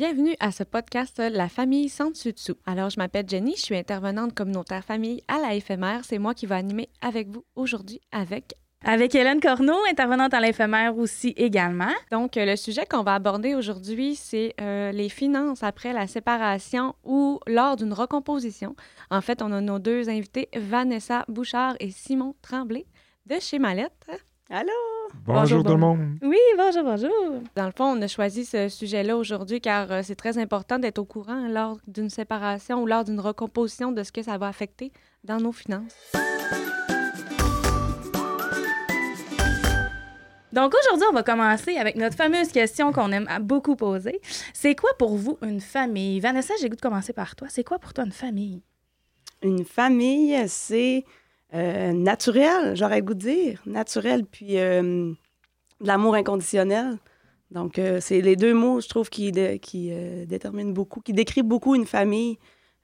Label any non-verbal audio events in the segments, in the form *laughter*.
Bienvenue à ce podcast La famille sans dessus dessous. Alors, je m'appelle Jenny, je suis intervenante communautaire famille à la FMR. C'est moi qui vais animer avec vous aujourd'hui avec avec Hélène Corneau, intervenante à l'éphémère aussi également. Donc, euh, le sujet qu'on va aborder aujourd'hui, c'est euh, les finances après la séparation ou lors d'une recomposition. En fait, on a nos deux invités, Vanessa Bouchard et Simon Tremblay de chez Mallette. Allô? Bonjour, tout le monde. Oui, bonjour, bonjour. Dans le fond, on a choisi ce sujet-là aujourd'hui car euh, c'est très important d'être au courant lors d'une séparation ou lors d'une recomposition de ce que ça va affecter dans nos finances. Donc aujourd'hui, on va commencer avec notre fameuse question qu'on aime beaucoup poser. C'est quoi pour vous une famille? Vanessa, j'ai goût de commencer par toi. C'est quoi pour toi une famille? Une famille, c'est euh, naturel, j'aurais goût de dire. Naturel, puis euh, de l'amour inconditionnel. Donc, euh, c'est les deux mots, je trouve, qui, qui déterminent beaucoup, qui décrivent beaucoup une famille.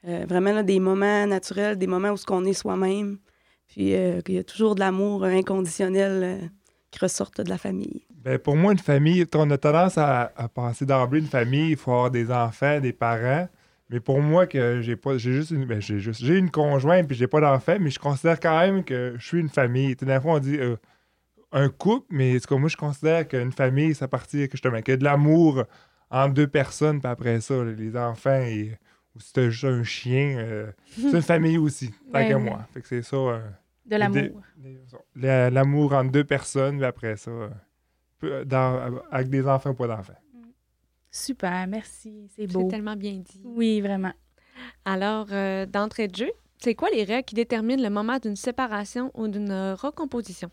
vraiment, des moments naturels, des moments où ce qu'on est soi-même. Puis, qu'il y a toujours de l'amour inconditionnel ressortent de la famille? Bien, pour moi, une famille, on a tendance à, penser d'emblée une famille, il faut avoir des enfants, des parents. Mais pour moi, que j'ai pas, j'ai juste une, ben, j'ai juste, j'ai une conjointe puis j'ai pas d'enfants, mais je considère quand même que je suis une famille. Tout d'un fois, on dit euh, un couple, mais ce que moi je considère qu'une famille, ça partit que qu'il y a de l'amour entre deux personnes, puis après ça, les enfants et ou si t'as juste un chien, euh, c'est une famille aussi, tant que moi. Fait que c'est ça. Euh, de l'amour. L'amour entre deux personnes, mais après ça, dans, avec des enfants ou pas d'enfants. Super, merci. C'est beau. C'est tellement bien dit. Oui, vraiment. Alors, euh, d'entrée de jeu, c'est quoi les règles qui déterminent le moment d'une séparation ou d'une recomposition?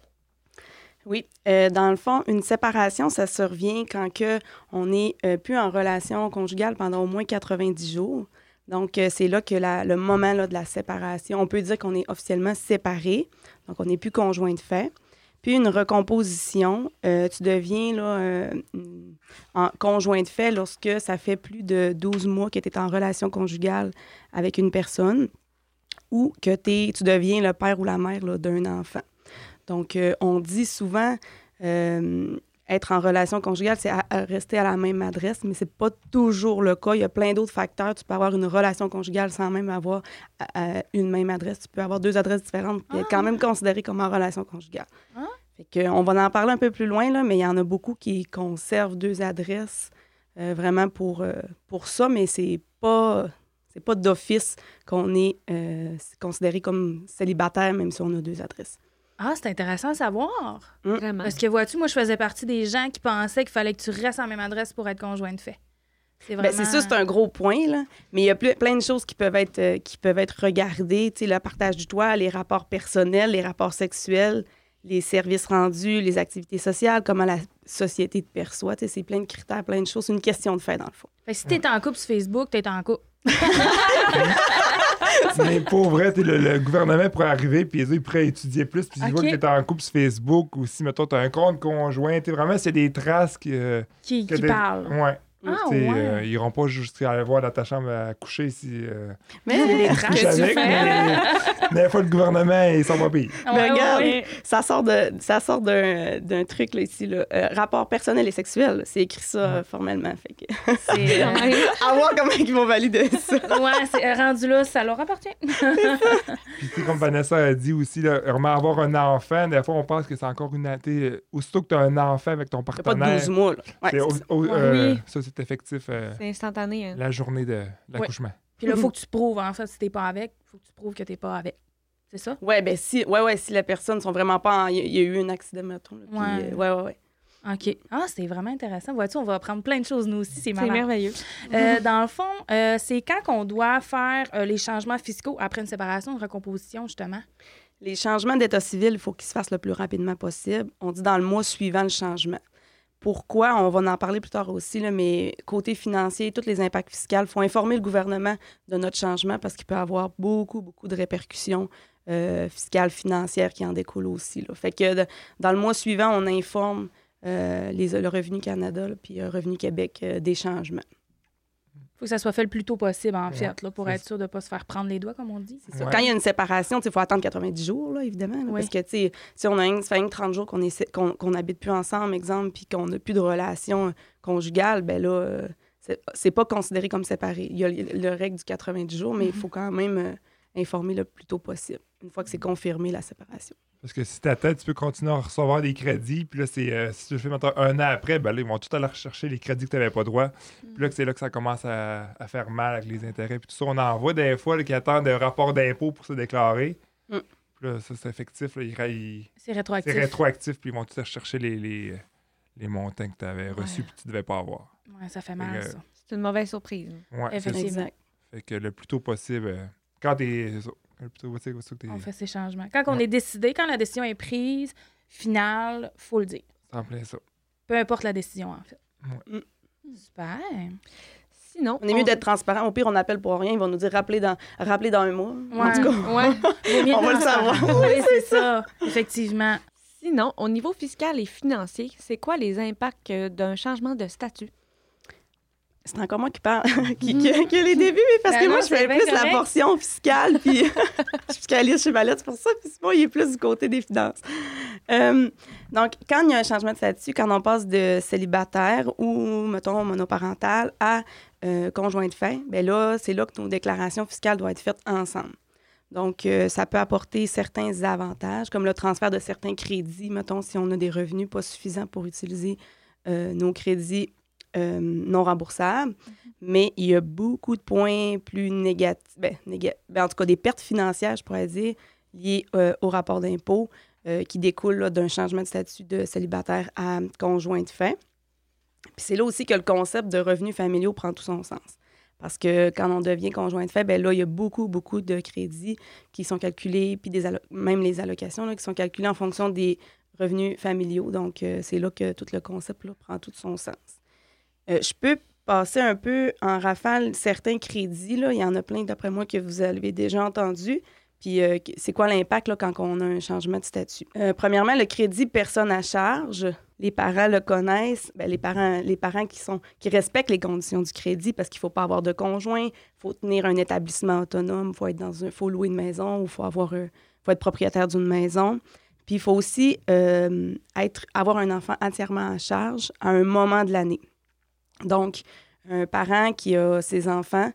Oui, euh, dans le fond, une séparation, ça survient quand que on n'est euh, plus en relation conjugale pendant au moins 90 jours. Donc, euh, c'est là que le moment là, de la séparation, on peut dire qu'on est officiellement séparé, donc on n'est plus conjoint de fait. Puis une recomposition, euh, tu deviens là, euh, en conjoint de fait lorsque ça fait plus de 12 mois que tu es en relation conjugale avec une personne ou que es, tu deviens le père ou la mère d'un enfant. Donc, on dit souvent, être en relation conjugale, c'est rester à la même adresse, mais c'est pas toujours le cas. Il y a plein d'autres facteurs. Tu peux avoir une relation conjugale sans même avoir une même adresse. Tu peux avoir deux adresses différentes et être quand même considéré comme en relation conjugale. Ah. Fait on va en parler un peu plus loin, là, mais il y en a beaucoup qui conservent deux adresses euh, vraiment pour, euh, pour ça, mais c'est pas c'est pas d'office qu'on est euh, considéré comme célibataire, même si on a deux adresses. Ah, c'est intéressant à savoir. Mm. Vraiment. Parce que vois-tu, moi, je faisais partie des gens qui pensaient qu'il fallait que tu restes en même adresse pour être conjoint de fait. C'est ben, vraiment... ça, c'est un gros point, là. Mais il y a plein de choses qui peuvent être, euh, qui peuvent être regardées. Tu sais, le partage du toit, les rapports personnels, les rapports sexuels, les services rendus, les activités sociales, comment la société te perçoit. Tu sais, c'est plein de critères, plein de choses. C'est une question de fait, dans le fond. si tu es en couple sur Facebook, tu es en couple. *laughs* *laughs* Mais pour vrai, le, gouvernement pourrait arriver, puis il pourrait étudier plus, puis il voit que tu es en couple sur Facebook, ou si, mettons, tu as un compte conjoint, vraiment, c'est des traces qui... Euh, qui, parlent. Ouais. Ah, euh, ils iront pas jusqu'à aller voir dans ta chambre à coucher si. Euh, mais les traces que tu fais. Mais, fois, le gouvernement, ils sont pas payés. regarde, ça sort de ça sort d'un truc là, ici. Là. Euh, rapport personnel et sexuel. C'est écrit ça formellement. Fait que... C'est. *laughs* à voir comment ils vont valider ça. ouais, c'est rendu là, ça leur appartient. *laughs* Puis, comme Vanessa a dit aussi, là, avoir un enfant, des fois, on pense que c'est encore une. Aussitôt que tu as un enfant avec ton partenaire. pas 12 mois, là. Ouais, oui. Ça, effectif. Euh, c'est instantané. Hein. La journée de l'accouchement. Puis là, il *laughs* faut que tu prouves, en fait, si t'es pas avec, il faut que tu prouves que t'es pas avec. C'est ça? Oui, ben si, ouais, ouais, si les personnes sont vraiment pas. Il y, a eu un accident, mettons. Oui, ouais. Euh, ouais, ouais, ouais. OK. Ah, c'est vraiment intéressant. Vois-tu, on va apprendre plein de choses, nous aussi. C'est merveilleux. Euh, dans le fond, c'est quand qu'on doit faire les changements fiscaux après une séparation, une recomposition, justement? Les changements d'état civil, il faut qu'ils se fassent le plus rapidement possible. On dit dans le mois suivant le changement. Pourquoi? On va en parler plus tard aussi, là, mais côté financier, tous les impacts fiscaux, il faut informer le gouvernement de notre changement parce qu'il peut avoir beaucoup, beaucoup de répercussions euh, fiscales, financières qui en découlent aussi. Là. Fait que dans le mois suivant, on informe euh, les, le Revenu Canada puis le Revenu Québec euh, des changements faut que ça soit fait le plus tôt possible, en fait, là, pour être sûr de ne pas se faire prendre les doigts, comme on dit. Quand il y a une séparation, il faut attendre 90 jours, là, évidemment. Parce que, si on a ça fait 30 jours qu'on n'habite plus ensemble, exemple, puis qu'on n'a plus de relation conjugale, ben là, euh, c'est pas considéré comme séparé. Il y a le, le règle du 90 jours, mais il faut quand même euh, informer le plus tôt possible, une fois que c'est confirmé la séparation. Parce que si t'attends, tu peux continuer à recevoir des crédits. Puis là, c'est, euh, si tu le fais maintenant un an après, ben là, ils vont tout aller rechercher les crédits que tu n'avais pas droit. Puis là, que c'est là que ça commence à, à faire mal avec les intérêts. Puis tout ça, on en voit des fois là, qui attendent un rapport d'impôt pour se déclarer. Mm. Puis là, ça, c'est effectif. Là, ils ra- ils- C'est c'est rétroactif. rétroactif. Puis ils vont tout rechercher les, les, les montants que tu avais reçus Ouais. puis tu devais pas avoir. Ouais, ça fait mal, Fait que- ça. C'est une mauvaise surprise. Ouais, c'est ça. Effectivement. Fait que le plus tôt possible, euh, quand t'es. c'est c'est. On fait ces changements. Quand on est décidé, quand la décision est prise, finale, faut le dire. En plein ça. Peu importe la décision, en fait. Ouais. Mm. Super. Sinon, On est mieux d'être transparent. Au pire, on appelle pour rien. Ils vont nous dire rappelez dans, rappelez dans un mois. En Ouais. tout cas, *laughs* On va le savoir. Oui, c'est ça. Effectivement. Sinon, au niveau fiscal et financier, c'est quoi les impacts euh, d'un changement de statut? C'est encore moi qui parle, *laughs* qui, qui- qui a les débuts, mais parce Ben que moi, je fais plus la portion fiscale, puis *laughs* je suis fiscaliste chez Valette, c'est pour ça, puis Simon, il est plus du côté des finances. Euh, donc, quand il y a un changement de statut, quand on passe de célibataire ou, mettons, monoparental à euh, conjoint de fait, bien là, c'est là que nos déclarations fiscales doivent être faites ensemble. Donc, euh, ça peut apporter certains avantages, comme le transfert de certains crédits, mettons, si on a des revenus pas suffisants pour utiliser nos crédits euh, non remboursables. Mais il y a beaucoup de points plus négatifs, ben, néga- ben, en tout cas des pertes financières, je pourrais dire, liées euh, au rapport d'impôt euh, qui découlent là, d'un changement de statut de célibataire à conjoint de fait. Puis c'est là aussi que le concept de revenus familiaux prend tout son sens. Parce que quand on devient conjoint de fait, ben là, il y a beaucoup, beaucoup de crédits qui sont calculés, puis des même les allocations là, qui sont calculées en fonction des revenus familiaux. Donc, euh, c'est là que tout le concept là, prend tout son sens. Euh, je peux passer un peu en rafale certains crédits. Là. Il y en a plein, d'après moi, que vous avez déjà entendu. Puis, euh, c'est quoi l'impact quand on a un changement de statut? Euh, premièrement, le crédit personne à charge. Les parents le connaissent. Ben, les, parents, les parents qui, sont, qui respectent les conditions du crédit parce qu'il ne faut pas avoir de conjoint, il faut tenir un établissement autonome, il faut, louer une maison ou il faut, faut être propriétaire d'une maison. Puis, il faut aussi être, avoir un enfant entièrement à charge à un moment de l'année. Donc, un parent qui a ses enfants,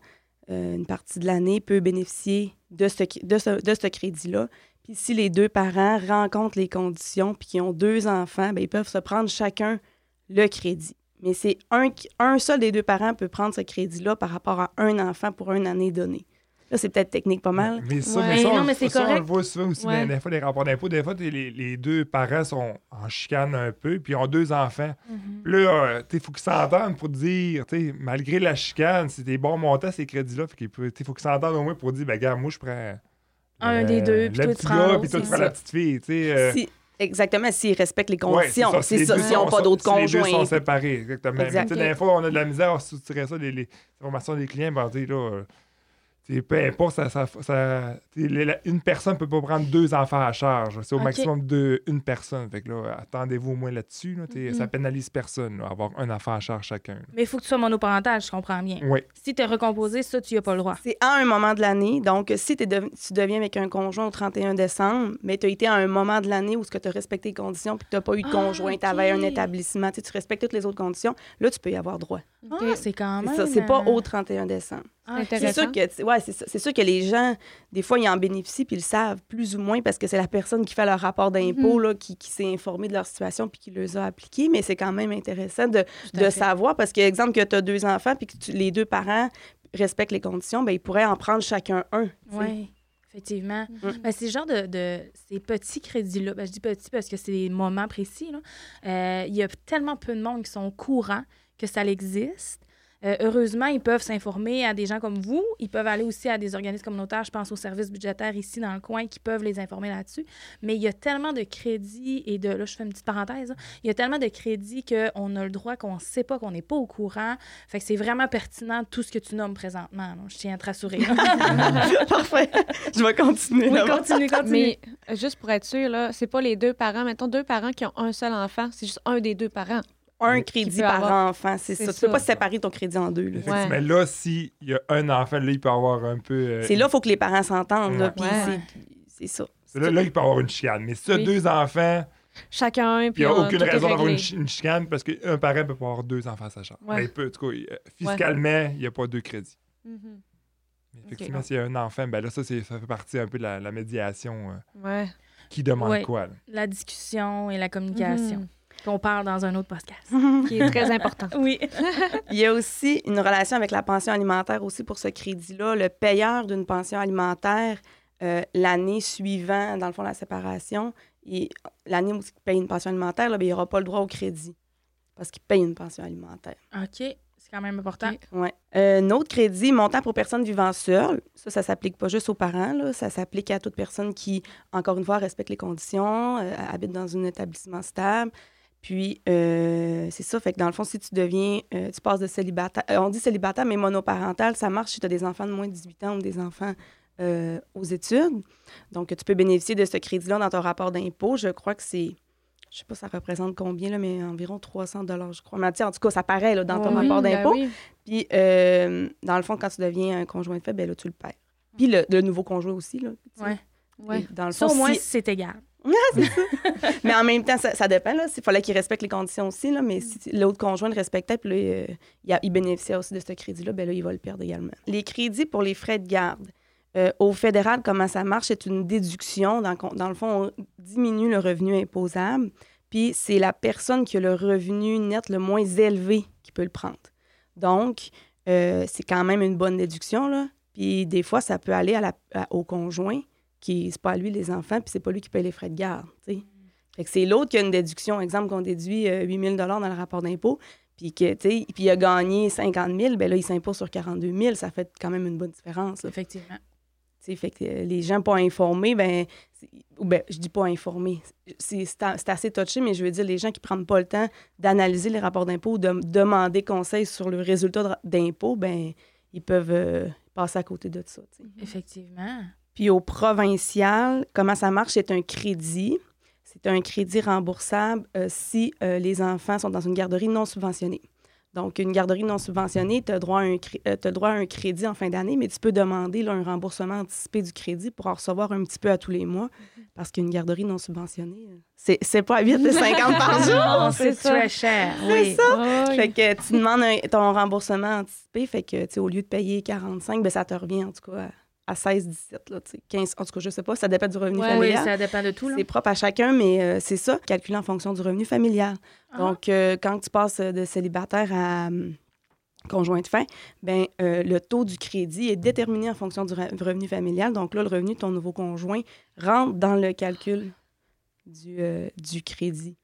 euh, une partie de l'année, peut bénéficier de ce, crédit-là. Puis si les deux parents rencontrent les conditions puis qu'ils ont deux enfants, ben, ils peuvent se prendre chacun le crédit. Mais c'est un, un seul des deux parents peut prendre ce crédit-là par rapport à un enfant pour une année donnée. Là, c'est peut-être technique pas mal. Mais ça, Ouais. mais ça, Non, on- mais c'est ça, on correct. le voit souvent aussi Ouais. des fois, les rapports d'impôts. Des fois, les, les deux parents sont en chicane un peu, puis ils ont deux enfants. Puis là, il faut qu'ils s'entendent pour dire, malgré la chicane, c'est des bons montants, ces crédits-là. Il faut qu'ils s'entendent au moins pour dire, ben, gars, moi, je prends. Un euh, des deux, puis toi, tu prends puis toi, tu c'est prends la petite fille. Tu sais. euh, Si- exactement, s'ils respectent les ouais, conditions. c'est les ça, s'ils n'ont pas d'autres si Les deux sont conjoints. séparés, exactement. Exact. Mais tu sais, des fois, on a de la misère à soutirer ça, les, les informations des clients, ben, tu sais, là. euh, peu importe, ça, une personne ne peut pas prendre deux enfants à charge. C'est au maximum de une personne. Fait que là, attendez-vous au moins là-dessus. là, sais, Ça Mhm. pénalise personne, là, avoir un enfant à charge chacun. là. Mais il faut que tu sois monoparental, je comprends bien. Oui. Si tu es recomposé, ça, tu n'y as pas le droit. C'est à un moment de l'année. Donc, si tu deviens avec un conjoint au 31 décembre, mais tu as été à un moment de l'année où tu as respecté les conditions puis tu n'as pas eu de Ah, conjoint, tu avais un établissement, tu respectes toutes les autres conditions, là, tu peux y avoir droit. Ah, c'est quand même. c'est pas euh, au 31 décembre. Ah, C'est sûr, que, ouais, c'est sûr que les gens, des fois, ils en bénéficient puis ils le savent plus ou moins parce que c'est la personne qui fait leur rapport d'impôt là, qui, qui s'est informée de leur situation puis qui les a appliqués. Mais c'est quand même intéressant de, de savoir parce que, exemple, que tu as deux enfants puis que tu- les deux parents respectent les conditions, ben, ils pourraient en prendre chacun un. Oui, effectivement. Mhm. Ben, genre de, de- ces petits crédits-là. Ben, je dis petits parce que c'est des moments précis. Euh, Il y a tellement peu de monde qui sont au courant que ça existe. Euh, heureusement, ils peuvent s'informer à des gens comme vous. Ils peuvent aller aussi à des organismes communautaires, je pense aux services budgétaires ici dans le coin, qui peuvent les informer là-dessus. Mais il y a tellement de crédits et de... Là, je fais une petite parenthèse. là. Il y a tellement de crédits qu'on a le droit qu'on ne sait pas, qu'on n'est pas au courant. Fait que c'est vraiment pertinent tout ce que tu nommes présentement. là. Je tiens à te rassurer. *laughs* Parfait. Je vais continuer. Oui, continue, continue. Mais euh, juste pour être sûr, là, c'est pas les deux parents. Mettons deux parents qui ont un seul enfant, c'est juste un des deux parents. Un crédit par avoir- enfant, c'est C'est ça. Tu peux ça. pas séparer ton crédit en deux. là. Ouais. Mais là, s'il y a un enfant, là, il peut avoir un peu. euh, C'est là qu'il faut que les parents s'entendent. là, Ouais. puis Ouais. c'est- ça. là, là, il peut avoir une chienne. Mais si Oui. deux enfants, Chacun, Puis il n'y a aucune raison d'avoir une, chi- une chicane parce qu'un parent peut pas avoir deux enfants à sa charge. Ouais. Ben, il peut, en tout cas, euh, fiscalement, il n'y a pas deux crédits. Mhm. Mais Effectivement, s'il y a un enfant, ben là, ça, c'est- ça fait partie un peu de la, la médiation. euh, Ouais. qui demande Ouais. quoi? là. La discussion et la communication. Mhm. Qu'on parle dans un autre podcast. *laughs* Qui est très important. Oui. Il y a aussi une relation avec la pension alimentaire aussi pour ce crédit-là. Le payeur d'une pension alimentaire, euh, l'année suivant, dans le fond, la séparation, et l'année où il paye une pension alimentaire, là, ben, il n'aura pas le droit au crédit parce qu'il paye une pension alimentaire. OK. C'est quand même important. Ok. Ouais. Euh, un autre crédit, montant pour personnes vivant seules. Ça, ça s'applique pas juste aux parents. Là. Ça s'applique à toute personne qui, encore une fois, respecte les conditions, euh, habite dans un établissement stable. Puis, euh, c'est ça. Fait que dans le fond, si tu deviens, euh, tu passes de célibataire, euh, on dit célibataire, mais monoparental, ça marche si tu as des enfants de moins de 18 ans ou des enfants euh, aux études. Donc, tu peux bénéficier de ce crédit-là dans ton rapport d'impôt. Je crois que c'est, je sais pas, ça représente combien, là, mais environ 300 je crois. Mais tu sais, en tout cas, ça paraît là, dans ton Oui, rapport ben d'impôt. oui. Puis, dans le fond, quand tu deviens un conjoint de fait, ben là, tu le perds. Puis le, le nouveau conjoint aussi, là. Ouais. Ouais. Dans le Ça, fond, au moins, si- c'est égal. *laughs* Mais en même temps, ça, ça dépend, là. Il fallait qu'il respecte les conditions aussi, là. Mais si l'autre conjoint le respectait, puis là, euh, il, a- il bénéficiait aussi de ce crédit-là, ben là, il va le perdre également. Les crédits pour les frais de garde. Euh, au fédéral, comment ça marche? C'est une déduction. Dans, dans le fond, on diminue le revenu imposable. Puis c'est la personne qui a le revenu net le moins élevé qui peut le prendre. Donc, euh, c'est quand même une bonne déduction, là. Puis des fois, ça peut aller à la- à- au conjoint, qui c'est pas à lui les enfants, puis c'est pas lui qui paye les frais de garde. Fait que c'est l'autre qui a une déduction. Exemple, qu'on déduit euh, 8 000 dans le rapport d'impôt, puis que, tu sais, puis il a gagné 50 000, ben là, il s'impose sur 42 000. Ça fait quand même une bonne différence, là. Effectivement. Fait que euh, les gens pas informés, ben, ou ben, je dis pas informés, c'est assez touché, mais je veux dire, les gens qui prennent pas le temps d'analyser les rapports d'impôt ou de demander conseil sur le résultat d'impôt, ben, ils peuvent euh, passer à côté de ça. tu sais. Effectivement. Puis au provincial, comment ça marche? C'est un crédit. C'est un crédit remboursable euh, si euh, les enfants sont dans une garderie non subventionnée. Donc, une garderie non subventionnée, tu as, droit à un euh, t'as droit à un crédit en fin d'année, mais tu peux demander là, un remboursement anticipé du crédit pour en recevoir un petit peu à tous les mois. Parce qu'une garderie non subventionnée, c'est pas à 8,50 par *laughs* jour. C'est très cher. C'est ça. Fait que tu demandes un- ton remboursement anticipé, fait que, au lieu de payer 45, ben ça te revient, en tout cas, à, à 16, 17, là, tu sais, 15, en tout cas, je sais pas, ça dépend du revenu Ouais, Oui, familial. ça dépend de tout. C'est propre à chacun, mais euh, c'est ça, calculé en fonction du revenu familial. Ah. Donc, euh, quand tu passes de célibataire à hum, conjoint de fin, ben, euh, le taux du crédit est déterminé en fonction du re- revenu familial. Donc là, le revenu de ton nouveau conjoint rentre dans le calcul du, euh, du crédit.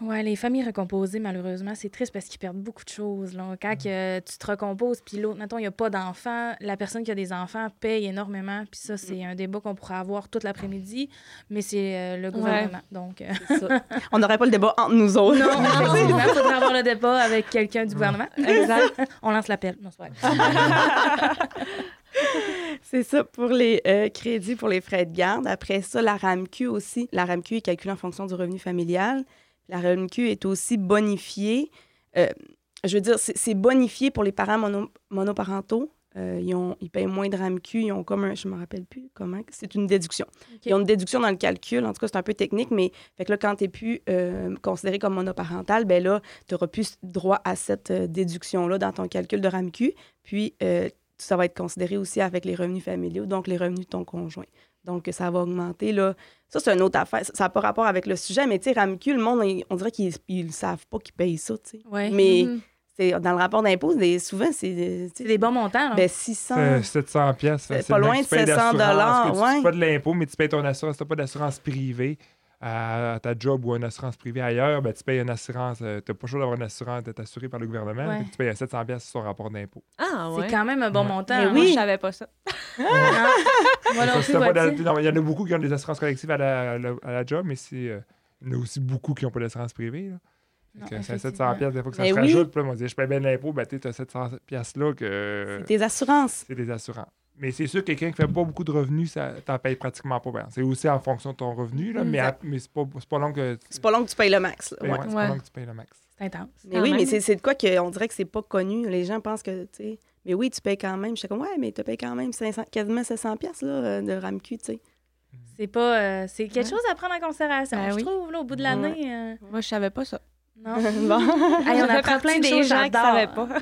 Ouais, les familles recomposées, malheureusement, c'est triste parce qu'ils perdent beaucoup de choses. Là. Quand que tu te recomposes, puis l'autre, mettons, il n'y a pas d'enfants, la personne qui a des enfants paye énormément. Puis ça, c'est un débat qu'on pourrait avoir toute l'après-midi, mais c'est euh, le gouvernement. Donc, euh, ça. *laughs* On n'aurait pas le débat entre nous autres. non, effectivement, il *laughs* faudrait avoir le débat avec quelqu'un du gouvernement. Exact. *laughs* On lance l'appel. Non. C'est ça pour les euh, crédits pour les frais de garde. Après ça, la RAMQ aussi. La RAMQ est calculée en fonction du revenu familial. La RAMQ est aussi bonifiée. euh, je veux dire, c'est bonifié pour les parents mono- monoparentaux. Euh, ils, ont, ils payent moins de RAMQ. Ils ont comme un, je me rappelle plus comment, c'est une déduction. Ils ont une déduction dans le calcul. En tout cas, c'est un peu technique, mais fait que là, quand tu n'es plus euh, considéré comme monoparental, ben là, tu n'auras plus droit à cette euh, déduction-là dans ton calcul de RAMQ. Puis, ça va être considéré aussi avec les revenus familiaux, donc les revenus de ton conjoint. Donc, ça va augmenter. Là. Ça, c'est une autre affaire. Ça n'a pas rapport avec le sujet, mais tu sais, RAMQ, le monde, il- on dirait qu'ils ne savent pas qu'ils payent ça, tu sais. Ouais. Mais Mhm. c'est dans le rapport d'impôt, des- souvent, c'est... tu sais, C'est des bons montants. là. Ben, 600... C'est 700 pièces. C'est pas loin de 700 dollars, Tu ouais. fais pas de l'impôt, mais tu payes ton assurance. Tu n'as pas d'assurance privée à ta job ou une assurance privée ailleurs, ben, tu payes une assurance. tu n'as pas le choix d'avoir une assurance d'être assuré par le gouvernement. Ouais. Tu payes 700 pièces sur ton rapport d'impôt. Ah, ouais. C'est quand même un bon Ouais. montant. Mais hein. Moi, oui. je savais pas ça. Il y en a beaucoup qui ont des assurances collectives à la, à la- à la job, mais c'est, euh, il y en a aussi beaucoup qui n'ont pas d'assurance privée. là. Non, Fait que c'est effectivement. 700 pièces des fois que ça Mais se oui. rajoute. Puis là, moi, je paye bien l'impôt, ben, tu as 700 pièces là que C'est tes assurances. c'est des assurances. Mais c'est sûr que quelqu'un qui fait pas beaucoup de revenus, ça t'en paye pratiquement pas. bien. C'est aussi en fonction de ton revenu, là, mais, à- mais c'est pas, c'est pas long que tu C'est pas long que tu payes le max. là. payes- Ouais. ouais, c'est Ouais. pas long que tu payes le max. C'est intense. Mais oui, mais même. c'est c'est de quoi qu'on dirait que c'est pas connu. Les gens pensent que, tu sais, mais oui, tu payes quand même. J'étais comme, ouais, mais tu payes quand même 500, quasiment 700 pièces là, euh, de RAMQ, tu sais. C'est pas. euh, c'est quelque Ouais. chose à prendre en considération. Ben je oui. trouve, là, au bout de Ouais. l'année. euh, Moi, je savais pas ça. non. *laughs* bon. Hey, on Je apprend plein des choses, gens qui j'adore. savaient pas. *laughs*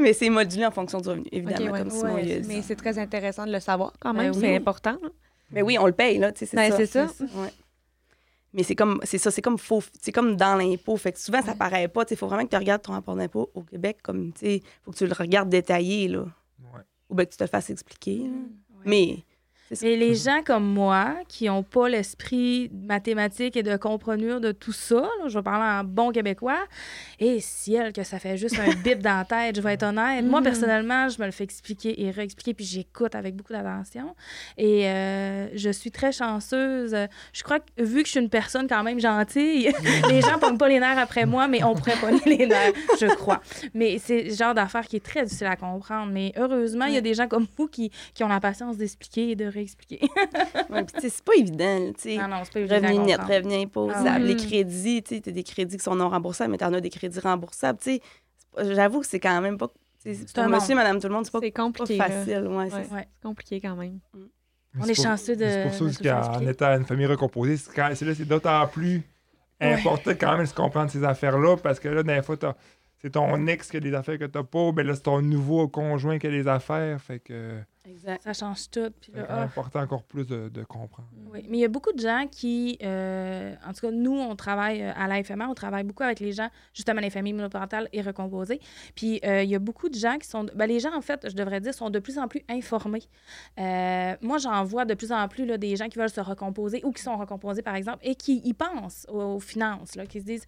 Mais c'est modulé en fonction du revenu, évidemment, ouais. comme Simon Ouais. Mais c'est très intéressant de le savoir quand Ben même. oui. C'est important. Mais oui, on le paye, là, tu sais, c'est Ben, ça. c'est ça. Ouais. Mais c'est comme, c'est ça, c'est comme faux, c'est comme dans l'impôt. Fait que souvent, ça paraît pas. Il faut vraiment que tu regardes ton rapport d'impôt au Québec comme, tu sais, faut que tu le regardes détaillé, là. Ouais. Ou bien que tu te le fasses expliquer. là. Ouais. Mais, les gens comme moi, qui n'ont pas l'esprit mathématique et de comprenure de tout ça, là, je vais parler en bon québécois, et ciel, que ça fait juste un *laughs* bip dans la tête, je vais être honnête. Moi, Mhm. personnellement, je me le fais expliquer et réexpliquer, puis j'écoute avec beaucoup d'attention. Et euh, je suis très chanceuse. Je crois que, vu que je suis une personne quand même gentille, *laughs* les gens ne pognent pas les nerfs après moi, mais on pourrait pogner les nerfs, je crois. Mais c'est le genre d'affaire qui est très difficile à comprendre. Mais heureusement, il y a des gens comme vous qui, qui ont la patience d'expliquer et de réexpliquer. *laughs* Ouais, puis c'est pas évident, là, tu sais. Non, non, c'est pas évident Revenu net, revenu imposable, Ah les crédits, tu sais, t'as des crédits qui sont non remboursables, mais t'en as des crédits remboursables, tu sais. J'avoue que c'est quand même pas... C'est un monsieur, monde. madame, tout le monde, c'est pas, C'est compliqué. facile. Ouais, c'est Ouais. compliqué quand même. On C'est est pour- chanceux de- C'est pour ça qu'en étant une famille recomposée, c'est quand- c'est là, c'est d'autant plus important quand même de se comprendre ces affaires-là parce que là, des fois, t'as- c'est ton ex qui a des affaires que t'as pas, ben là, c'est ton nouveau conjoint qui a des affaires. Fait que Exact. Ça change tout. puis c'est là, ah. important encore plus de, de comprendre. Oui, mais il y a beaucoup de gens qui, euh, en tout cas, nous, on travaille euh, à l'AFMA, on travaille beaucoup avec les gens, justement, les familles monoparentales et recomposées. Puis euh, il y a beaucoup de gens qui sont, ben, les gens, en fait, je devrais dire, sont de plus en plus informés. Euh, moi, j'en vois de plus en plus là, des gens qui veulent se recomposer ou qui sont recomposés, par exemple, et qui y pensent aux, aux finances, là, qui se disent,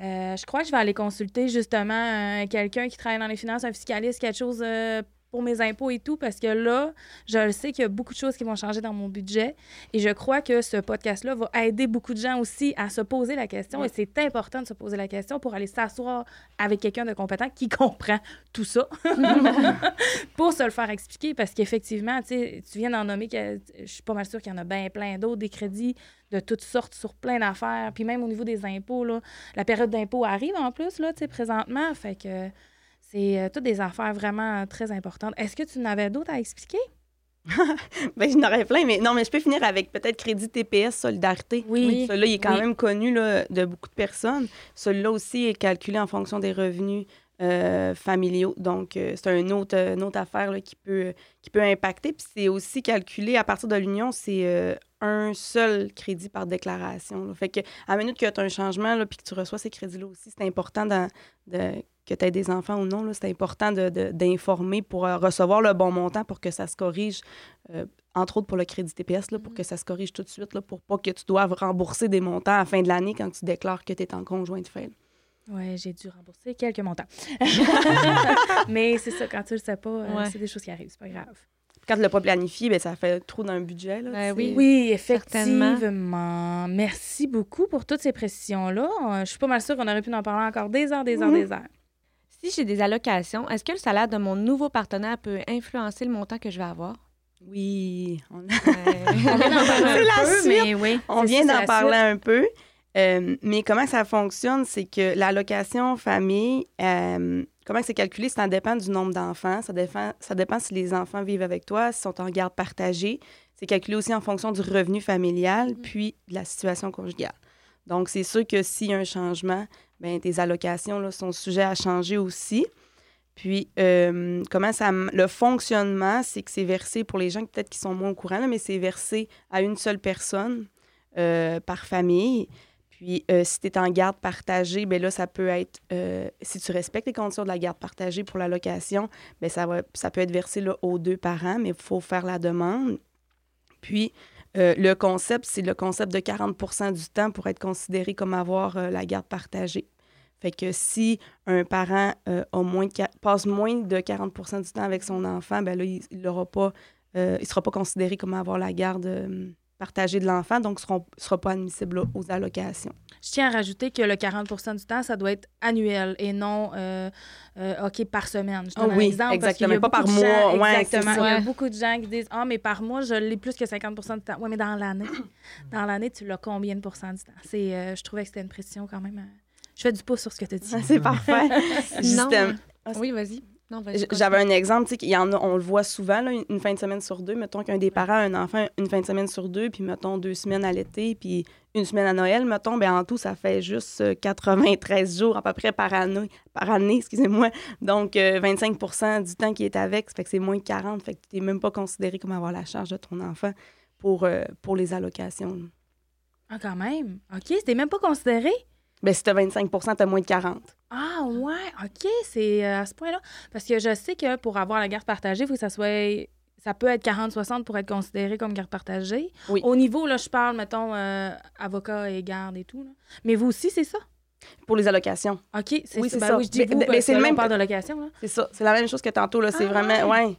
euh, je crois que je vais aller consulter justement euh, quelqu'un qui travaille dans les finances, un fiscaliste, quelque chose euh, pour mes impôts et tout, parce que là, je le sais qu'il y a beaucoup de choses qui vont changer dans mon budget. Et je crois que ce podcast-là va aider beaucoup de gens aussi à se poser la question. Et c'est important de se poser la question pour aller s'asseoir avec quelqu'un de compétent qui comprend tout ça *laughs* pour se le faire expliquer. Parce qu'effectivement, tu viens d'en nommer, que, je suis pas mal sûre qu'il y en a bien plein d'autres, des crédits de toutes sortes sur plein d'affaires. Puis même au niveau des impôts, là, la période d'impôt arrive en plus, là, présentement. Fait que c'est euh, toutes des affaires vraiment euh, très importantes. Est-ce que tu en avais d'autres à expliquer? *laughs* Ben, j'en aurais plein, mais non, mais je peux finir avec peut-être Crédit TPS Solidarité. Oui. Celui-là, il est quand Oui. même connu là, de beaucoup de personnes. Celui-là aussi est calculé en fonction des revenus euh, familiaux. Donc, euh, c'est une autre, une autre affaire là, qui, peut, qui peut impacter. Puis c'est aussi calculé à partir de l'union, c'est euh, un seul crédit par déclaration. là. Fait que, à minute que tu as un changement là, puis que tu reçois ces crédits-là aussi, c'est important dans- de, que tu aies des enfants ou non. là, C'est important de- de- d'informer pour euh, recevoir le bon montant pour que ça se corrige euh, entre autres pour le crédit TPS, là, pour que ça se corrige tout de suite, là, pour pas que tu doives rembourser des montants à la fin de l'année quand tu déclares que tu es en conjoint de fait. Oui, j'ai dû rembourser quelques montants. *laughs* Mais c'est ça, quand tu le sais pas, euh, Ouais. c'est des choses qui arrivent, c'est pas grave. Quand tu l'as pas planifié, ben, ça fait trop dans le budget. Là, Ben oui. Oui, Certainement. effectivement. Merci beaucoup pour toutes ces précisions-là. Je suis pas mal sûre qu'on aurait pu en parler encore des heures, des heures, Mhm. des heures. Si j'ai des allocations, est-ce que le salaire de mon nouveau partenaire peut influencer le montant que je vais avoir? Oui, on, Ouais. *laughs* On vient d'en parler un peu, suite. mais oui. on c'est vient ça, c'est d'en la parler suite. un peu. Euh, mais comment ça fonctionne, c'est que l'allocation famille, euh, comment c'est calculé, ça dépend du nombre d'enfants. Ça dépend, ça dépend si les enfants vivent avec toi, s'ils sont en garde partagée. C'est calculé aussi en fonction du revenu familial, puis de la situation conjugale. Donc, c'est sûr que s'il y a un changement, ben, tes allocations là, sont sujets à changer aussi. Puis, euh, comment ça. Le fonctionnement, c'est que c'est versé pour les gens peut-être qui sont moins au courant, mais c'est versé à une seule personne euh, par famille. Puis, euh, si tu es en garde partagée, ben là, ça peut être, si tu respectes les conditions de la garde partagée pour l'allocation, ça, va, ça peut être versé là, aux deux parents, mais il faut faire la demande. Puis, euh, le concept, c'est le concept de 40% du temps pour être considéré comme avoir euh, la garde partagée. Fait que si un parent euh, passe moins de 40% du temps avec son enfant, ben là, il ne sera pas considéré comme avoir la garde partagée de l'enfant, donc ne sera pas admissible là, aux allocations. Je tiens à rajouter que le 40% du temps, ça doit être annuel et non euh, euh, OK par semaine. Je Ah un oui, exemple exactement, a pas par gens- mois. Ouais, exactement. Il y a beaucoup de gens qui disent Ah, mais par mois, je l'ai plus que 50% du temps. Oui, mais dans l'année, *coughs* dans l'année, tu l'as combien de pourcents du temps? C'est, euh, je trouvais que c'était une précision quand même. Je fais du pouce sur ce que tu as dit. *laughs* C'est parfait. *laughs* Euh, oui, vas-y. J'avais un exemple, tu sais, y en a, on le voit souvent, là, une- fin de semaine sur deux. Mettons qu'un des parents a un enfant une fin de semaine sur deux, puis mettons deux semaines à l'été, puis une semaine à Noël, mettons, ben en tout, ça fait juste euh, 93 jours à peu près par année, par année excusez-moi. Donc, euh, 25% du temps qui est avec, ça fait que c'est moins de 40, fait que tu n'es même pas considéré comme avoir la charge de ton enfant pour, euh, pour les allocations. Ah, quand même. OK, c'était même pas considéré? Ben, si tu as 25 tu as moins de 40. Ah, ouais, OK, c'est euh, à ce point-là. Parce que je sais que pour avoir la garde partagée, il faut que ça soit. Ça peut être 40-60 pour être considéré comme garde partagée. Oui. Au niveau, là, je parle, mettons, euh, avocat et garde et tout. là. Mais vous aussi, c'est ça? Pour les allocations. OK, c'est Oui, ça. c'est Ben ça. oui, je dis Mais- vous, mais- parce mais c'est que le même- on parle de location, là. C'est ça. C'est la même chose que tantôt. Là. C'est Ah, vraiment. ouais. Ouais.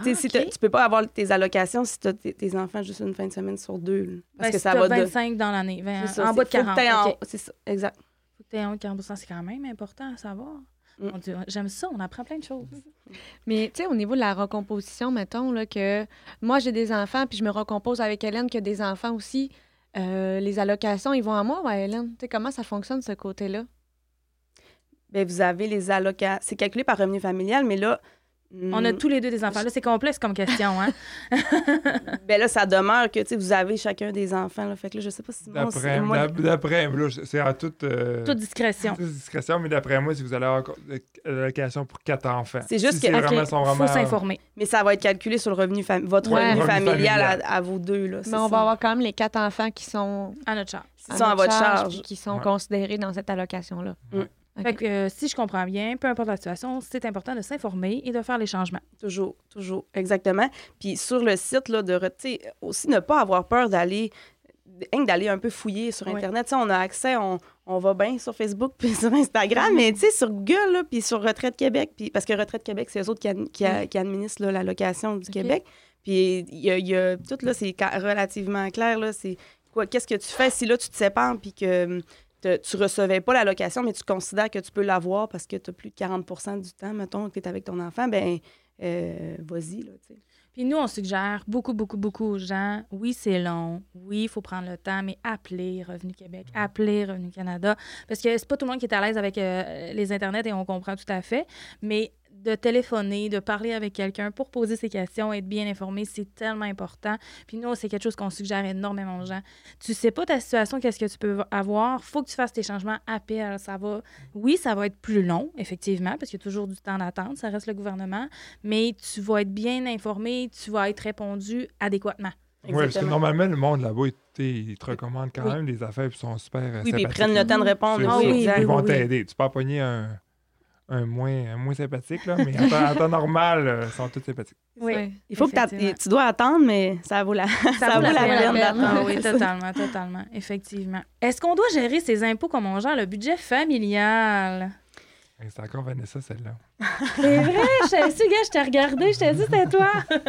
Ah, si tu peux pas avoir tes allocations si tu as tes enfants juste une fin de semaine sur deux. là. Parce Ben, que si ça va de. 25 dans l'année, en bas de faut que 40. t'aies en- OK. C'est ça, exact. Faut que t'aies en haut de 40 c'est quand même important à savoir. Mm. J'aime ça, on apprend plein de choses. *laughs* Mais tu sais, au niveau de la recomposition, mettons, là, que moi, j'ai des enfants, puis je me recompose avec Hélène qui a des enfants aussi. Euh, les allocations, ils vont à moi ou à Hélène? Tu sais, comment ça fonctionne, ce côté-là? Ben, vous avez les allocations. C'est calculé par revenu familial, mais là. On a hmm, tous les deux des enfants. Là, c'est complexe comme question, hein? *laughs* Ben là, ça demeure que tu sais, vous avez chacun des enfants. Là. Fait que là, je sais pas si. moi, D'après moi, d'ap- d'après- là, c'est en toute, euh, Toute discrétion. toute discrétion, mais d'après moi, si vous allez avoir l'allocation pour quatre enfants. C'est juste si que- c'est ok, vraiment, sont vraiment- faut s'informer. Mais ça va être calculé sur le revenu fam- votre Ouais. revenu, Revenu familial, familial. À, à vous deux. Là, Mais on ça. va avoir quand même les quatre enfants qui sont, À notre charge. Qui sont à votre charge. qui sont Ouais. considérés dans cette allocation-là. Mm. Fait que euh, si je comprends bien, peu importe la situation, c'est important de s'informer et de faire les changements. Toujours, toujours, exactement. Puis sur le site, là, de, re- tu sais, aussi ne pas avoir peur d'aller d'aller un peu fouiller sur Ouais. Internet. Tu sais, on a accès, on, on va bien sur Facebook puis sur Instagram, mais tu sais, sur Google, là, puis sur Retraite Québec, puis parce que Retraite Québec, c'est eux autres qui, qui, a- qui administrent là, la location du Québec. Puis il y y a- tout, là, c'est relativement clair, là, c'est quoi, qu'est-ce que tu fais si là, tu te sépares puis que te- tu recevais pas la location, mais tu considères que tu peux l'avoir parce que tu as plus de 40% du temps, mettons, que tu es avec ton enfant, ben euh, vas-y, là. Puis nous, on suggère beaucoup, beaucoup, beaucoup aux gens, oui, c'est long, oui, il faut prendre le temps, mais appelez Revenu Québec, appelez Revenu Canada, parce que c'est pas tout le monde qui est à l'aise avec euh, les Internets et on comprend tout à fait, mais de téléphoner, de parler avec quelqu'un pour poser ses questions, être bien informé, c'est tellement important. Puis nous, c'est quelque chose qu'on suggère énormément aux gens. Tu sais pas ta situation, qu'est-ce que tu peux avoir, faut que tu fasses tes changements, appelle, ça va. Oui, ça va être plus long, effectivement, parce qu'il y a toujours du temps d'attente, ça reste le gouvernement, mais tu vas être bien informé, tu vas être répondu adéquatement. Oui, parce que normalement, le monde là-bas, il, t'sais, il te recommande quand Oui. même des affaires qui sont super Oui, puis ils prennent le temps de répondre. Ah oui, Ils vont oui. t'aider. Tu peux pas pogner un, un, moins, un moins sympathique, là, mais en temps, en temps normal, euh, ils sont tous sympathiques. Ouais. Il faut que tu dois attendre, mais ça vaut la, ça vaut la peine d'attendre. Ah oui, totalement, totalement, effectivement. Est-ce qu'on doit gérer ses impôts comme on gère le budget familial? C'est encore Vanessa, celle-là. C'est vrai, je t'ai su, gars, je t'ai regardé, je t'ai dit c'était toi. *laughs*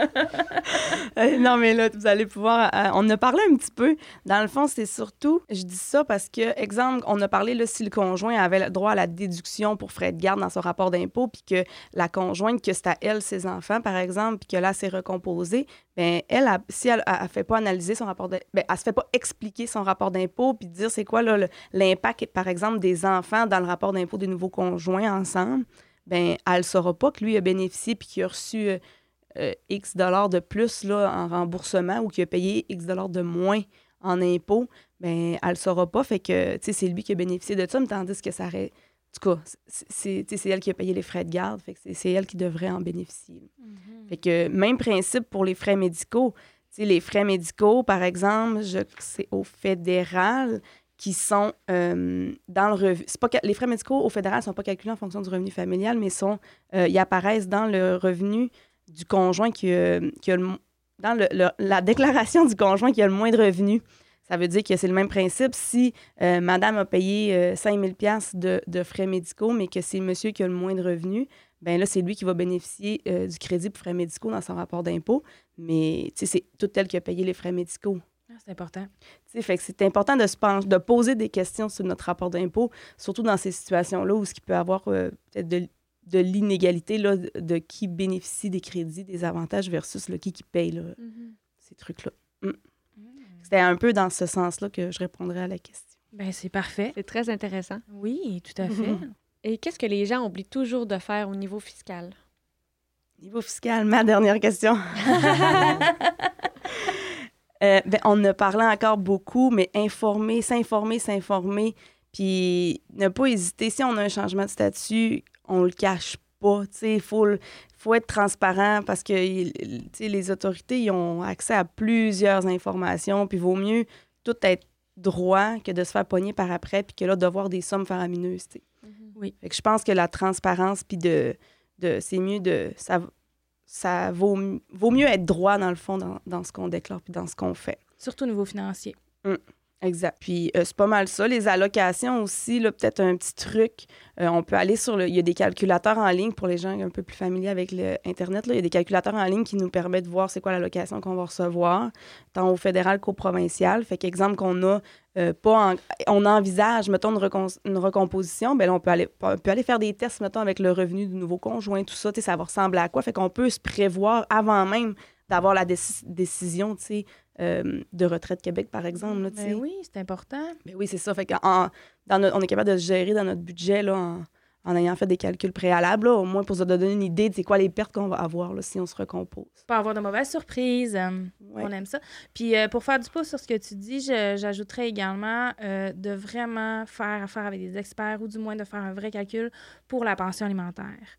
Euh, non, mais là, vous allez pouvoir. euh, on a parlé un petit peu. Dans le fond, c'est surtout. Je dis ça parce que, exemple, on a parlé là, si le conjoint avait le droit à la déduction pour frais de garde dans son rapport d'impôt, puis que la conjointe, que c'est à elle, ses enfants, par exemple, puis que là, c'est recomposé, bien, elle, elle, si elle ne fait pas analyser son rapport d'impôt, ben, elle se fait pas expliquer son rapport d'impôt, puis dire c'est quoi l'impact, par exemple, des enfants dans le rapport d'impôt des nouveaux conjoints ensemble, ben elle ne saura pas que lui a bénéficié puis qu'il a reçu. euh, euh, X dollars de plus là, en remboursement ou qui a payé X dollars de moins en impôts, ben elle ne saura pas. Fait que, tu sais, c'est lui qui a bénéficié de ça, mais tandis que ça aurait... En tout cas, c'est- elle qui a payé les frais de garde. Fait que c'est- c'est elle qui devrait en bénéficier. Fait que même principe pour les frais médicaux. Les frais médicaux, par exemple, je- c'est au fédéral qui sont euh, dans le revenu. Les frais médicaux au fédéral ne sont pas calculés en fonction du revenu familial, mais sont, euh, ils apparaissent dans le revenu du conjoint qui, a- qui a le, dans la déclaration du conjoint qui a le moins de revenus. Ça veut dire que c'est le même principe. Si euh, madame a payé euh, 5 000 de, de frais médicaux, mais que c'est monsieur qui a le moins de revenus, ben là, c'est lui qui va bénéficier euh, du crédit pour frais médicaux dans son rapport d'impôt. Mais c'est tout elle qui a payé les frais médicaux. C'est important. Tu sais, fait que c'est important de se pencher, de poser des questions sur notre rapport d'impôt, surtout dans ces situations-là où ce qui peut avoir euh, peut-être de, de l'inégalité là, de, de qui bénéficie des crédits, des avantages versus le qui qui paye là, ces trucs-là. Mm. C'était un peu dans ce sens-là que je répondrais à la question. Ben, c'est parfait. C'est très intéressant. Oui, tout à fait. Et qu'est-ce que les gens oublient toujours de faire au niveau fiscal? Niveau fiscal, ma dernière question. *laughs* Euh, ben, on en a parlé encore beaucoup, mais informer, s'informer, s'informer, puis ne pas hésiter. Si on a un changement de statut, on le cache pas. Il faut, faut être transparent parce que les autorités ils ont accès à plusieurs informations, puis vaut mieux tout être droit que de se faire pogner par après, puis que là, de voir des sommes faramineuses. Mm-hmm. Oui. Fait que je pense que la transparence, puis de, de c'est mieux de. Ça, vaut, vaut mieux être droit, dans le fond, dans, dans ce qu'on déclare, puis dans ce qu'on fait. Surtout au niveau financier. Hum. Exact. Puis euh, c'est pas mal ça. Les allocations aussi, là, peut-être un petit truc. Euh, on peut aller sur le. Il y a des calculateurs en ligne pour les gens un peu plus familiers avec l'Internet. Il y a des calculateurs en ligne qui nous permettent de voir c'est quoi l'allocation qu'on va recevoir, tant au fédéral qu'au provincial. Fait qu'exemple qu'on a euh, pas on envisage, mettons, une, recomposition, bien on peut aller, on peut aller faire des tests, mettons, avec le revenu du nouveau conjoint, tout ça, ça va ressembler à quoi? Fait qu'on peut se prévoir avant même d'avoir la décision, tu sais, euh, de Retraite Québec, par exemple. Là, ben oui, c'est important. Mais ben oui, c'est ça. Fait dans on est capable de se gérer dans notre budget là, en, ayant fait des calculs préalables, au moins pour se donner une idée de c'est quoi les pertes qu'on va avoir là, si on se recompose. Pas avoir de mauvaises surprises. Euh, on aime ça. Puis euh, pour faire du pouce sur ce que tu dis, j'ajouterais également de vraiment faire affaire avec des experts ou du moins de faire un vrai calcul pour la pension alimentaire.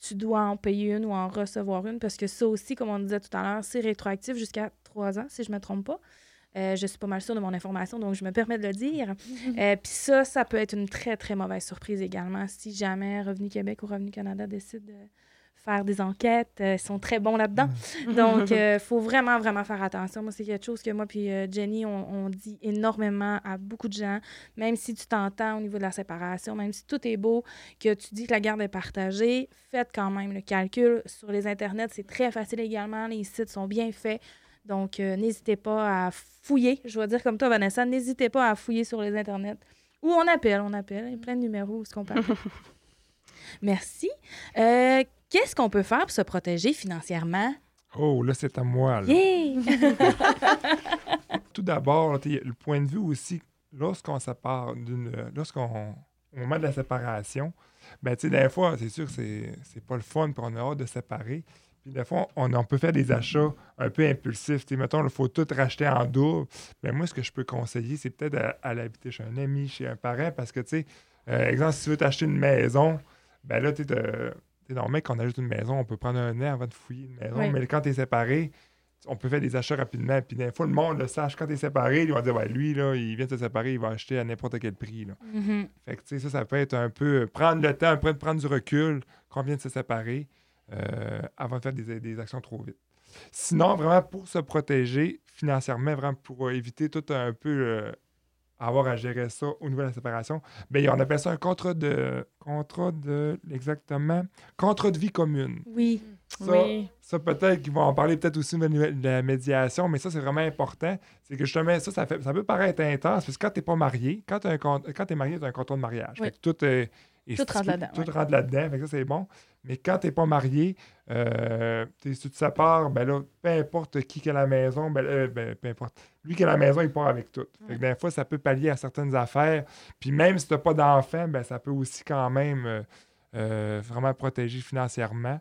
Tu dois en payer une ou en recevoir une, parce que ça aussi, comme on disait tout à l'heure, c'est rétroactif jusqu'à trois ans, si je ne me trompe pas. Euh, je suis pas mal sûre de mon information, donc je me permets de le dire. *laughs* Euh, puis ça, ça peut être une très, très mauvaise surprise également si jamais Revenu Québec ou Revenu Canada décide de faire des enquêtes. Euh, ils sont très bons là-dedans. Donc, il *laughs* faut vraiment, vraiment faire attention. Moi, c'est quelque chose que moi puis Jenny, on, dit énormément à beaucoup de gens. Même si tu t'entends au niveau de la séparation, même si tout est beau, que tu dis que la garde est partagée, faites quand même le calcul. Sur les internets, c'est très facile également. Les sites sont bien faits. Donc, euh, n'hésitez pas à fouiller. Je vais dire comme toi, Vanessa, n'hésitez pas à fouiller sur les internets. Ou on appelle, on appelle. Il y a plein de numéros ce qu'on peut *laughs* Merci. Euh, qu'est-ce qu'on peut faire pour se protéger financièrement? Oh, là, c'est à moi. *laughs* Tout d'abord, le point de vue aussi, lorsqu'on sépare d'une. Lorsqu'on au moment de la séparation, ben, tu sais, des fois, c'est sûr que c'est pas le fun, pour on a hâte de séparer. Puis des fois, on, peut faire des achats un peu impulsifs. T'sais, mettons, il faut tout racheter en double. Mais moi, ce que je peux conseiller, c'est peut-être aller habiter chez un ami, chez un parent, parce que, tu sais, euh, exemple, si tu veux t'acheter une maison, ben là, tu es normal qu'on ajoute une maison, on peut prendre un an avant de fouiller une maison. Mais quand tu es séparé, on peut faire des achats rapidement. Puis des fois, le monde le sache. Quand tu es séparé, ils vont dire ouais, lui, là, il vient de se séparer, il va acheter à n'importe quel prix. Là. Mm-hmm. Fait que, tu sais, ça, ça peut être un peu prendre le temps, un peu prendre du recul, qu'on vient de se séparer. Euh, avant de faire des, actions trop vite. Sinon, vraiment, pour se protéger financièrement, vraiment pour éviter tout un peu euh, avoir à gérer ça au niveau de la séparation, bien, on appelle ça un contrat de. Contrat de. Exactement. Contrat de vie commune. Oui. Ça, ça peut-être qu'ils vont en parler peut-être aussi de la médiation, mais ça, c'est vraiment important. C'est que justement, ça, ça, fait, ça peut paraître intense, parce que quand tu n'es pas marié, quand tu es marié, tu as un contrat de mariage. tout est tout rentre là-dedans. Tout rentre là-dedans, ça c'est bon. Mais quand tu n'es pas marié, euh, si tu te sépares, ben là, peu importe qui qui a la maison, ben, euh, ben, peu importe. Lui qui a la maison, il part avec tout. Fait que des fois, ça peut pallier à certaines affaires. Puis même si tu n'as pas d'enfant, ben, ça peut aussi quand même euh, vraiment protéger financièrement.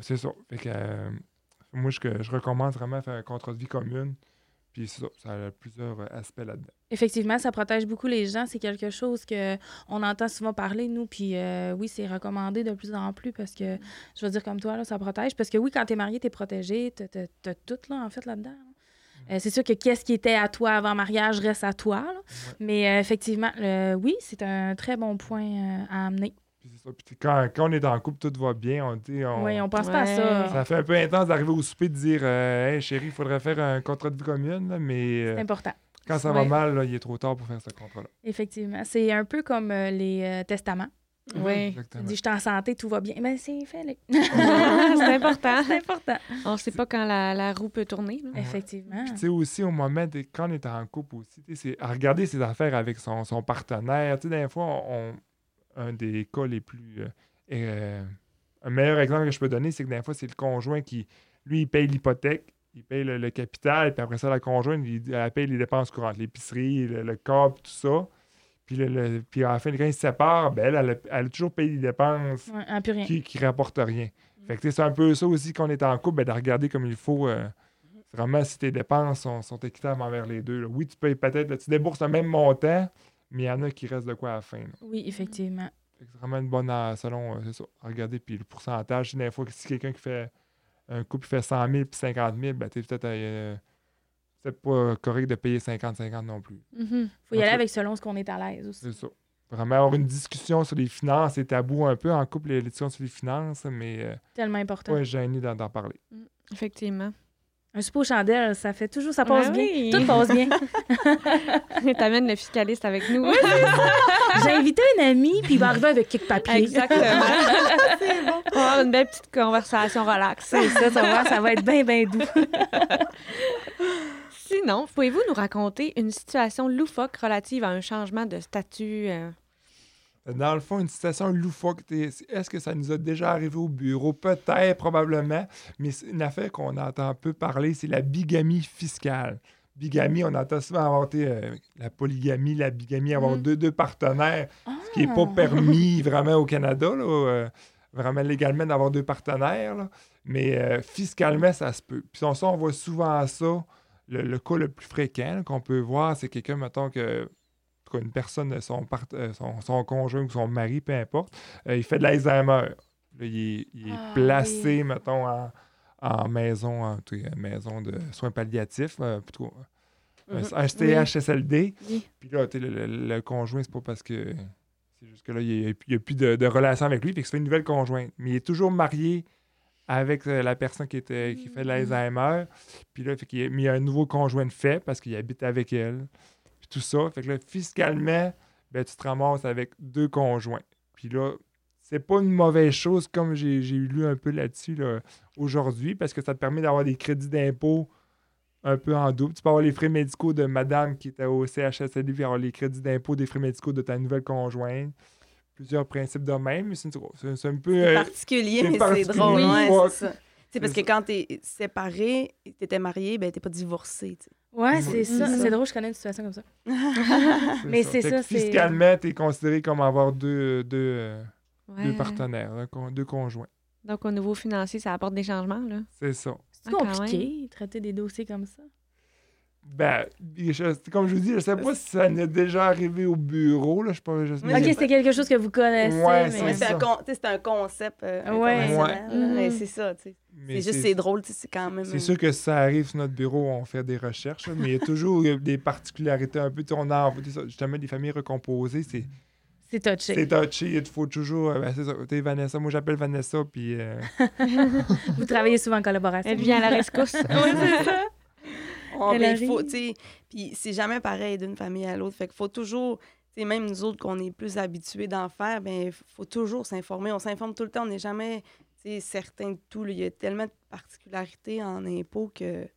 c'est ça. Fait que, moi, je, je recommande vraiment faire un contrat de vie commune. Puis ça, ça a plusieurs aspects là-dedans. Effectivement, ça protège beaucoup les gens. C'est quelque chose que on entend souvent parler, nous. Puis euh, oui, c'est recommandé de plus en plus parce que, je veux dire comme toi, là, ça protège. Parce que oui, quand tu es marié, tu es protégé. Tu as, tout, là, en fait, là-dedans. Euh, c'est sûr que qu'est-ce qui était à toi avant mariage reste à toi. Mais effectivement, oui, c'est un très bon point à amener. Puis ça. Puis quand, quand, on est dans le couple, tout va bien. On, on, oui, on pense pas à ça. Ça fait un peu intense d'arriver au souper de dire euh, Hey chérie, il faudrait faire un contrat de vie commune. mais euh, c'est important. Quand ça va mal, là, il est trop tard pour faire ce contrat-là. Effectivement. C'est un peu comme euh, les testaments. Mhm. Oui. Tu dis, je suis en santé, tout va bien. Mais c'est fait. *laughs* c'est important. *laughs* c'est important. On ne sait pas quand la, la roue peut tourner. Effectivement. Tu sais, aussi, au moment, de, quand on est en couple aussi, c'est à regarder ses affaires avec son, son partenaire. Tu sais, des fois, on, un des cas les plus euh, un meilleur exemple que je peux donner, c'est que des fois, c'est le conjoint qui, lui, il paye l'hypothèque, il paye le, capital, puis après ça, la conjointe, il, elle paye les dépenses courantes, l'épicerie, le, le tout ça. Puis, le- puis à la fin, quand ils se séparent, ben, elle, elle, a, elle a toujours payé des dépenses Ouais, plus rien. qui, qui rapportent rien. Fait que c'est un peu ça aussi qu'on est en couple, ben, de regarder comme il faut. euh, vraiment, si tes dépenses sont, sont équitables envers les deux. là. Oui, tu payes peut-être, tu débourses le même montant, mais il y en a qui restent de quoi à la fin. là. Oui, effectivement. C'est vraiment une bonne, euh, selon, euh, c'est ça, regarder, puis le pourcentage, des fois, que si quelqu'un qui fait, un couple fait 100 000 puis 50 000, ben, tu peut-être, euh, c'est pas correct de payer 50-50 non plus. Mhm. faut y aller avec selon ce qu'on est à l'aise aussi. C'est ça. Vraiment avoir une discussion sur les finances, c'est tabou un peu en couple, les discussions sur les finances, mais euh, Tellement important. pas gêné d'en d'en parler. Effectivement. Un souper aux chandelles, ça fait toujours, ça passe Ouais, bien. oui. Tout passe bien. *laughs* T'amènes le fiscaliste avec nous. J'ai invité un ami, puis il va arriver avec quelques papiers. Exactement. *laughs* On va avoir une belle petite conversation relax. C'est ça, ça va être bien, bien doux. Sinon, pouvez-vous nous raconter une situation loufoque relative à un changement de statut? euh? Dans le fond, une situation loufoque, est-ce que ça nous a déjà arrivé au bureau? Peut-être, probablement, mais une affaire qu'on entend peu parler, c'est la bigamie fiscale. Bigamie, on entend souvent sais, euh, la polygamie, la bigamie, avoir Mhm. deux, deux partenaires, ce qui n'est Ah. pas permis vraiment au Canada, là, euh, vraiment légalement d'avoir deux partenaires, là. mais euh, fiscalement, ça se peut. Puis sur ça, on voit souvent ça. Le, le cas le plus fréquent qu'on peut voir, c'est quelqu'un, mettons que tout cas, une personne, son, part- euh, son, son conjoint ou son mari, peu importe, euh, il fait de l'Alzheimer. Il est, il est Ah, placé, mettons, en, en maison, en maison de soins palliatifs, euh, plutôt un, Mhm. un CHSLD. Oui. Puis là, le, le- le conjoint, c'est pas parce que. C'est juste que là, il n'y a, plus de, de relation avec lui, fait que c'est une nouvelle conjointe. Mais il est toujours marié avec euh, la personne qui, était, qui fait de l'Alzheimer. Puis là, fait a, mais il y a un nouveau conjoint de fait parce qu'il habite avec elle. Tout ça. Fait que là, fiscalement, ben, tu te ramasses avec deux conjoints. Puis là, c'est pas une mauvaise chose comme j'ai j'ai lu un peu là-dessus là, aujourd'hui parce que ça te permet d'avoir des crédits d'impôt un peu en double. Tu peux avoir les frais médicaux de madame qui était au CHSLD puis avoir les crédits d'impôt des frais médicaux de ta nouvelle conjointe. Plusieurs principes de même, mais c'est un peu... C'est euh, particulier, mais c'est drôle. ouais, c'est parce que quand t'es séparé et t'étais marié, ben t'es pas divorcé. tu. Ouais, Oui. c'est ça. C'est drôle, je connais une situation comme ça. *laughs* Mais c'est ça, c'est- Fiscalement, tu es considéré comme avoir deux, deux, euh, deux partenaires, con- deux conjoints. Donc, au niveau financier, ça apporte des changements, là. C'est ça. C'est Ah, compliqué, traiter des dossiers comme ça. Ben, je- comme je vous dis, je sais pas si ça m'est déjà arrivé au bureau. Là, je sais pas, je- mais Ok, quelque chose que vous connaissez. Ouais, mais... c'est un, con- un concept euh, Ouais. Mhm. c'est ça, tu sais. mais C'est juste, c'est drôle, c'est quand même... C'est sûr que si ça arrive sur notre bureau, on fait des recherches, mais il y a toujours *laughs* des particularités un peu. On a des- justement des familles recomposées, c'est C'est touché. c'est touché. Il faut toujours. euh, ben, c'est ça. Tu sais, Vanessa, moi j'appelle Vanessa, puis. euh, *laughs* Vous travaillez souvent en collaboration. Elle vient à la rescousse. *laughs* Oui, c'est ça. On, Elle ben, faut, puis c'est jamais pareil d'une famille à l'autre. Fait qu'il faut toujours, même nous autres qu'on est plus habitués d'en faire, ben il faut toujours s'informer. On s'informe tout le temps. On n'est jamais, certain de tout. là. Il y a tellement de particularités en impôts que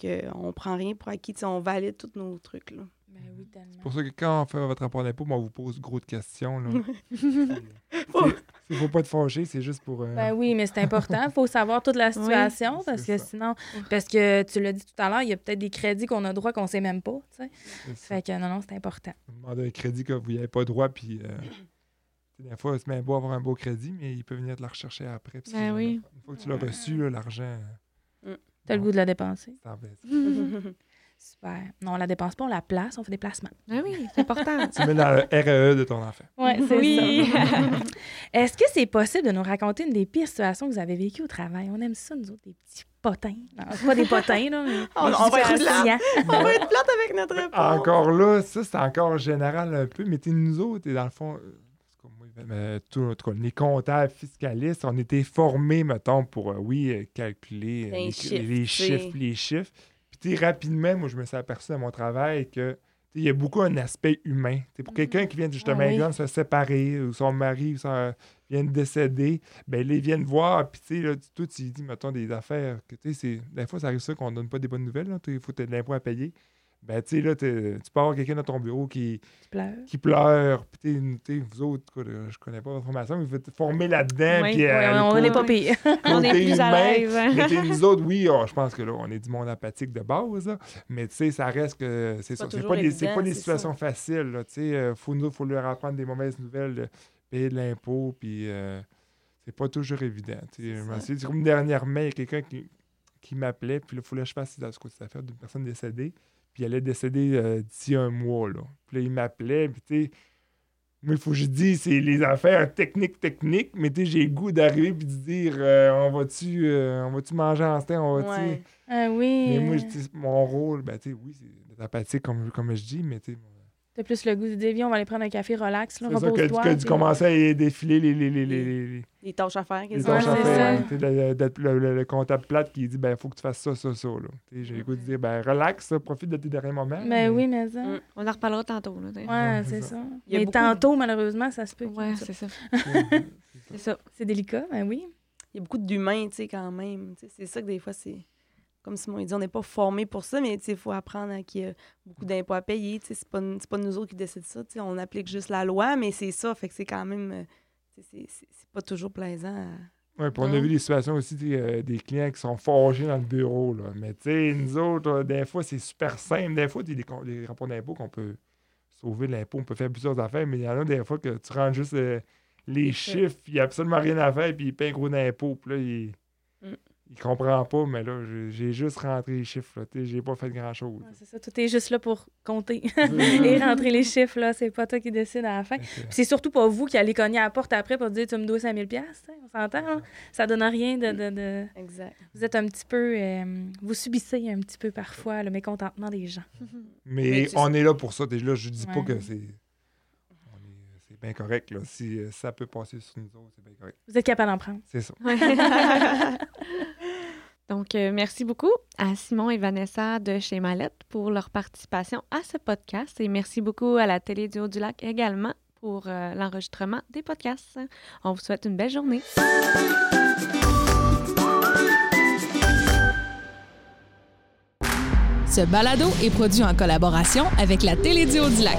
qu'on prend rien pour acquis. Tu sais, on valide tous nos trucs, là. Ben oui, tellement. C'est pour ça que quand on fait votre rapport d'impôt, ben, on vous pose gros de questions. Là. *laughs* *laughs* Il faut pas te fâcher, c'est juste pour. euh, Ben oui, mais c'est important. Il faut savoir toute la situation Oui, parce que ça. sinon, parce que tu l'as dit tout à l'heure, il y a peut-être des crédits qu'on a droit qu'on sait même pas. tu sais. Fait que non, non, c'est important. Vous demandez un crédit que vous n'avez pas droit, puis. euh, *clears throat* des fois, c'est bien beau avoir un beau crédit, mais il peut venir te le rechercher après. Ben oui. Une fois que tu l'as reçu, l'argent. T'as le goût de la dépenser. *laughs* Super. Non, on la dépense pas, on la place, on fait des placements. Ah oui, c'est important. *laughs* Tu mets dans le REE de ton enfant. Oui, c'est Oui. ça. *laughs* Est-ce que c'est possible de nous raconter une des pires situations que vous avez vécues au travail? On aime ça, nous autres, des petits potins. Non, c'est pas des potins, là, mais *laughs* On- va être situations. On va être plate avec notre réponse. Encore là, ça, c'est encore général un peu, mais nous autres, t'es dans le fond. euh, tout euh, tout- en tout cas, les comptables fiscalistes, on était formés, mettons, pour, euh, oui, euh, calculer euh, Les les, chiffres, les chiffres, les chiffres. Puis, rapidement, moi, je me suis aperçu à mon travail que il y a beaucoup un aspect humain. Pour quelqu'un qui vient justement Ah oui. exemple, se séparer, ou son mari ou son- vient de décéder, ben ils viennent voir, puis tu sais, toi, tu dis, mettons, des affaires, que tu sais, c'est- des fois, ça arrive ça qu'on donne pas des bonnes nouvelles, il faut que tu de l'impôt à payer. Ben, tu sais, là, tu peux avoir quelqu'un dans ton bureau qui, Tu pleures. qui pleure. Puis, t'es- t'es- vous autres, quoi, là, je connais pas votre formation, mais vous êtes formés là-dedans. Oui, puis, euh, on n'est pas pire. *laughs* *laughs* On est plus à l'aise. mais nous autres, oui, oh, je pense que là, on est du monde empathique de base, là. mais tu sais, ça reste que c'est ça. pas pas, des, pas des situations faciles. Il faut, nous, faut leur apprendre des mauvaises nouvelles, de payer de l'impôt, puis euh, c'est pas toujours évident. tu sais. C'est ça. Comme dernièrement, il y a quelqu'un qui, qui m'appelait, puis là, il fallait que je fasse ce côté d'affaires d'une personne décédée, puis elle allait décéder euh, d'ici un mois. Là. Puis là, il m'appelait, puis tu sais, moi, il faut que je dise, c'est les affaires techniques, techniques, mais tu sais, j'ai le goût d'arriver puis de dire, euh, on va-tu euh, on va-tu manger en steak, on va-tu... Ouais. Ah oui. Mais moi, je dis, mon rôle, ben, tu sais, oui, c'est d'être empathique, comme, comme je dis, mais tu sais, T'as plus le goût de dire, viens, on va aller prendre un café relax, là, c'est ça que, que tu commençais à défiler les, les, les, les, les, les- Les tâches à faire, les tâches à faire, ça. hein. Le, le- le- le- le comptable plate qui dit, ben, faut que tu fasses ça, ça, ça, J'ai le goût de dire, ben, relax, ça, profite de tes derniers moments. Ben oui, mais ça. Mm. On en reparlera tantôt. Là. Ouais, c'est ça. Il y a Mais beaucoup tantôt, malheureusement, ça se peut. Ouais, *laughs* c'est ça. C'est ça. C'est délicat, ben oui. Il y a beaucoup d'humains, tu sais, quand même. C'est ça que des fois, c'est. Comme Simon il dit, on n'est pas formé pour ça, mais tu il faut apprendre qu'il y a beaucoup d'impôts à payer. tu sais, C'est pas, pas nous autres qui décident ça. tu On applique juste la loi, mais c'est ça. Fait que c'est quand même. euh, tu C'est pas toujours plaisant. à- Ouais, puis on a vu des situations aussi, tu euh, des clients qui sont fâchés dans le bureau. Là. Mais tu sais, nous autres, euh, des fois, c'est super simple. Des fois, il y a des, des rapports d'impôt qu'on peut sauver l'impôt, on peut faire plusieurs affaires, mais il y en a des fois que tu rentres juste euh, les chiffres, il n'y a absolument rien à faire, puis il paye un gros d'impôt. Puis là, il, Mm. Il comprend pas, mais là, j'ai- juste rentré les chiffres. là, tu sais, J'ai pas fait grand-chose. Ouais, c'est ça, tout est juste là pour compter *laughs* et rentrer les chiffres, là. C'est pas toi qui décide à la fin. C'est surtout pas vous qui allez cogner à la porte après pour dire tu me dois 5000 pièces, on s'entend là? Ça donne rien de, de, de- Exact. vous êtes un petit peu euh, vous subissez un petit peu parfois le mécontentement des gens. *laughs* Mais, on est là pour ça. Déjà, je dis pas que c'est. C'est bien correct. Là. Si euh, ça peut passer sur nous autres, c'est bien correct. Vous êtes capable d'en prendre. C'est ça. *laughs* Donc, euh, merci beaucoup à Simon et Vanessa de chez Mallette pour leur participation à ce podcast et merci beaucoup à la Télé du Haut-du-Lac également pour euh, l'enregistrement des podcasts. On vous souhaite une belle journée. Ce balado est produit en collaboration avec la Télédio du Lac.